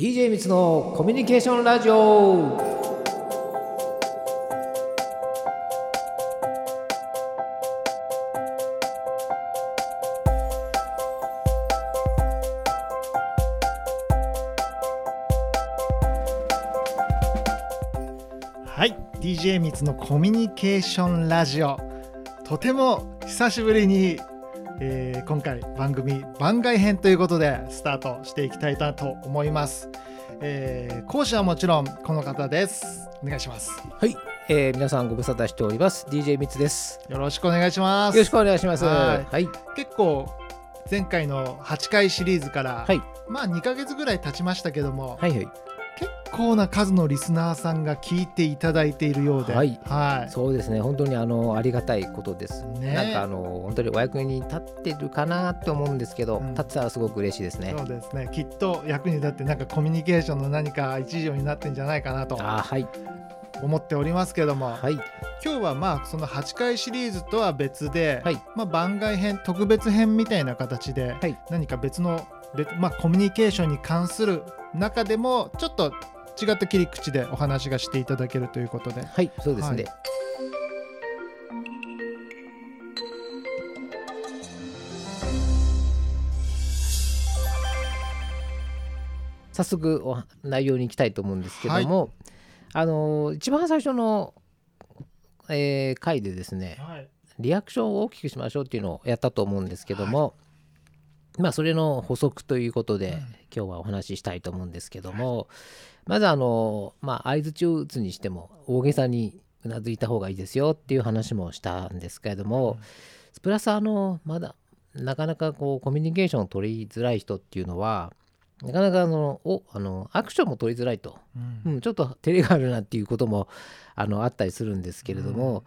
DJ みつのコミュニケーションラジオ。はい DJ みつのコミュニケーションラジオ。とても久しぶりに、えー今回番組番外編ということでスタートしていきたいなと思います、えー講師はもちろんこの方です。お願いします。はい、えー、皆さんご無沙汰しております。DJ みつです。よろしくお願いします。よろしくお願いします。ははい。い結構前回の8回シリーズから、はい。まあ2ヶ月ぐらい経ちましたけども、はいはい。結構な数のリスナーさんが聞いていただいているようで、はい。はい。そうですね。本当にあのありがたいことです、ね。なんかあの本当にお役に立ってるかなって思うんですけど、うん。立ってたらすごく嬉しいですね。そうですね。きっと役に立ってなんかコミュニケーションの何か一助になってんじゃないかなと。あーはい。思っておりますけども、はい。今日はまあその8回シリーズとは別で、はい。まあ、番外編特別編みたいな形ではい。何か別の別、まあ、コミュニケーションに関する中でもちょっと違った切り口でお話がしていただけるということで。はいそうですね、は早速お内容に行きたいと思うんですけども、あの一番最初の、えー回でですねはい。リアクションを大きくしましょうっていうのをやったと思うんですけども、まあそれの補足ということで、うん。今日はお話ししたいと思うんですけども、まずあのまあ相づちを打つにしても大げさにうなずいた方がいいですよっていう話もしたんですけれども、プラスあのまだなかなかこうコミュニケーションを取りづらい人っていうのはなかなかあのおあのアクションも取りづらいと、うん。うん、ちょっと照れがあるなっていうこともあのあったりするんですけれども、うん。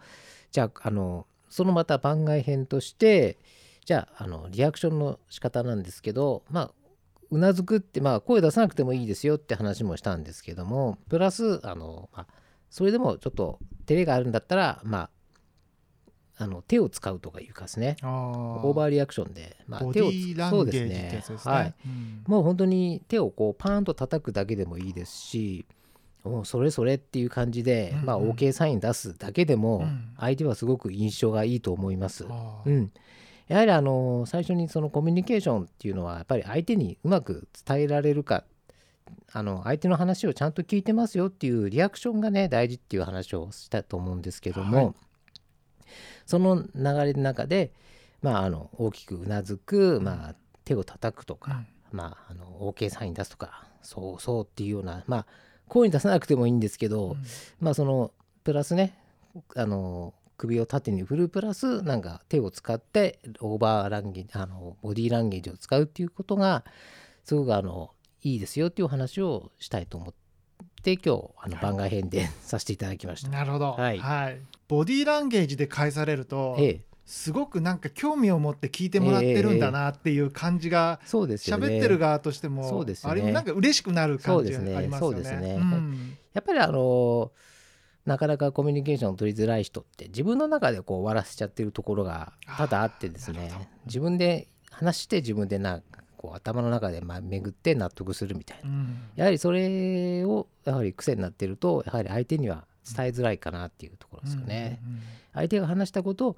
じゃああのそのまた番外編としてじゃああのリアクションの仕方なんですけどまあうなずくって、まあ、声出さなくてもいいですよって話もしたんですけどもプラスあの、まあ、それでもちょっと照れがあるんだったら、まあ、あの手を使うとかいうかですね。オーバーリアクションで、まあ、手をそうですンゲージってやつですね。はい、うんもう本当に手をこうパーンと叩くだけでもいいですしもうそれそれっていう感じで、うんうん。まあ OK サイン出すだけでもうん。相手はすごく印象がいいと思います。あー。うん、やはりあの最初にそのコミュニケーションっていうのはやっぱり相手にうまく伝えられるかあの相手の話をちゃんと聞いてますよっていうリアクションがね大事っていう話をしたと思うんですけども、はい。その流れの中で、まあ、あの大きくうなずく、まあ、手を叩くとか、まあ、あの OK サイン出すとかそうそうっていうようなまあ声に出さなくてもいいんですけど、うん。まあそのプラスねあの首を縦に振るプラスなんか手を使ってオーバーランゲあのボディーランゲージを使うっていうことがすごくあのいいですよっていうお話をしたいと思って今日あのはい。番外編でさせていただきました。なるほど、はい。ボディーランゲージで返されると、ええ、すごくなんか興味を持って聞いてもらってるんだなっていう感じがそうです。喋ってる側としても、そうですね。あれなんか嬉しくなる感じがありますよね。そうですね。ん。やっぱりあのなかなかコミュニケーションを取りづらい人って自分の中でこう終わらせちゃってるところが多々あってですね。自分で話して自分でなこう頭の中でまあ巡って納得するみたいな。うん。やはりそれをやはり癖になってるとやはり相手には伝えづらいかなっていうところですよね。うんうん相手が話したことを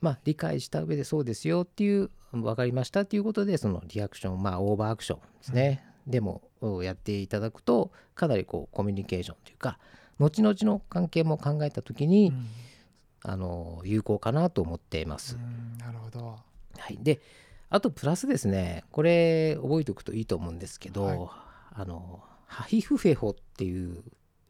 まあ理解した上でそうですよっていう分かりましたっていうことでそのリアクションまあオーバーアクションですね、でもやっていただくとかなりこうコミュニケーションというか後々の関係も考えた時に、うん。あの有効かなと思っています。うんなるほど。はい、であとプラスですねこれ覚えておくといいと思うんですけど、はい。あのハヒフヘホっていう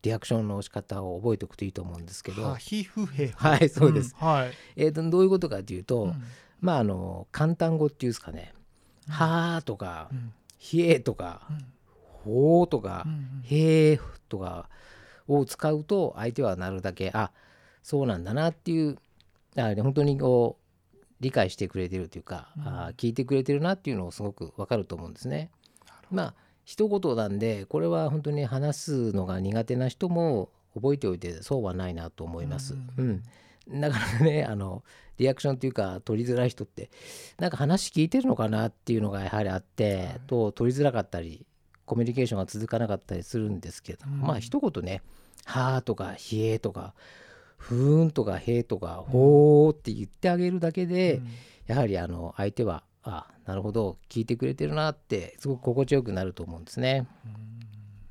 リアクションの仕方を覚えておくといいと思うんですけど。ハヒフヘホ。はいそうです、んはい。えーとどういうことかというと、うん。まああの簡単語っていうんですかね「うん。はー」とかうん「ひえ」とかうん「ほー」とかうん「へー」とかを使うと相手はなるだけあそうなんだなっていうあ本当にこう理解してくれてるというか、うん。あ聞いてくれてるなっていうのをすごくわかると思うんですね。まあ一言なんでこれは本当に話すのが苦手な人も覚えておいてそうはないなと思います。ううんん。なかなかねあのリアクションっていうか取りづらい人ってなんか話聞いてるのかなっていうのがやはりあって、はい。と取りづらかったりコミュニケーションが続かなかったりするんですけど、うん。まあ一言ね「はー」とか「ひえ」とか「ふーん」とか「へー」とか「ほー」って言ってあげるだけで、うん。やはりあの相手はあなるほど聞いてくれてるなってすごく心地よくなると思うんですね。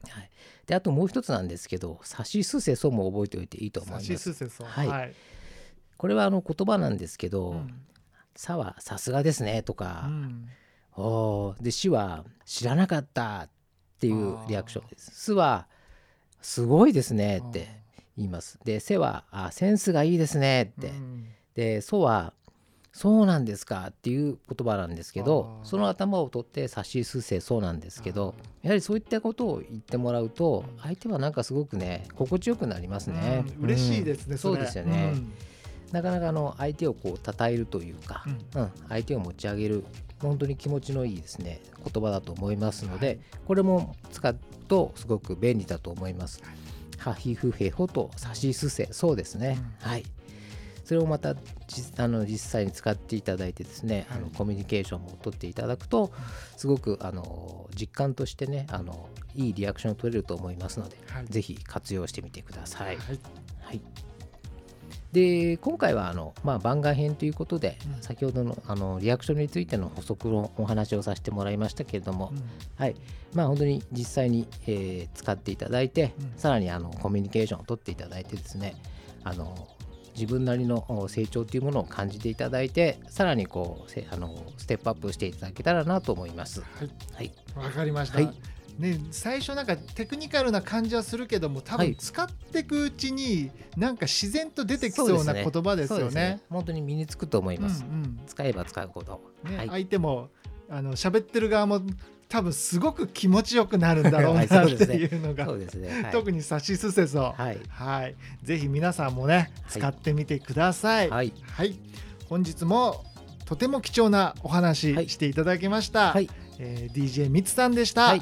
はい、であともう一つなんですけど「さしすせそ」も覚えておいていいと思います。すせそ。はい。はい。これはあの言葉なんですけどうん「さ」は「さすがですね」とうかん「おー」で「し」は「知らなかった」っていうリアクションです。「す」は「すごいですね」って言います。で「せ」はあ「センスがいいですね」って。うん。で「そ」は「そうなんですか」っていう言葉なんですけどその頭を取って「さしすせそう」なんですけどやはりそういったことを言ってもらうと相手はなんかすごくね心地よくなりますね。うん。嬉しいですね、そうですよね。うん。なかなかあの相手をこう称えるというか、うん。相手を持ち上げる本当に気持ちのいいですね言葉だと思いますので、はい。これも使うとすごく便利だと思います。はひふへほとさしすせそうですね、うはい。それをまた実あの実際に使っていただいてですね、あのはいコミュニケーションも取っていただくとすごくあの実感としてねあのいいリアクションを取れると思いますので、はい。ぜひ活用してみてください。はい。はい、で今回はあの、まあ、番外編ということで、うん。先ほどのあのリアクションについての補足のお話をさせてもらいましたけれども、うん。はい。まあ、本当に実際に、えー使っていただいて、うん。さらにあのコミュニケーションを取っていただいてですねあの自分なりのお成長というものを感じていただいてさらにこうせあのステップアップしていただけたらなと思います。はい。はい、わかりました、はいね、最初なんかテクニカルな感じはするけども多はい。分使っていくうちになんか自然と出てきそそううな言葉ですよね。本当に身につくと思います。うん使えば使うほど。うんねはい。相手もあの喋ってる側も多分すごく気持ちよくなるんだろうなはいっていうのが、特にさしすせそ、はい。はい、ぜひ皆さんもねはい。使ってみてください。はい。はい、本日もとても貴重なお話はい。していただきました。はい。えー DJ みつさんでした、はい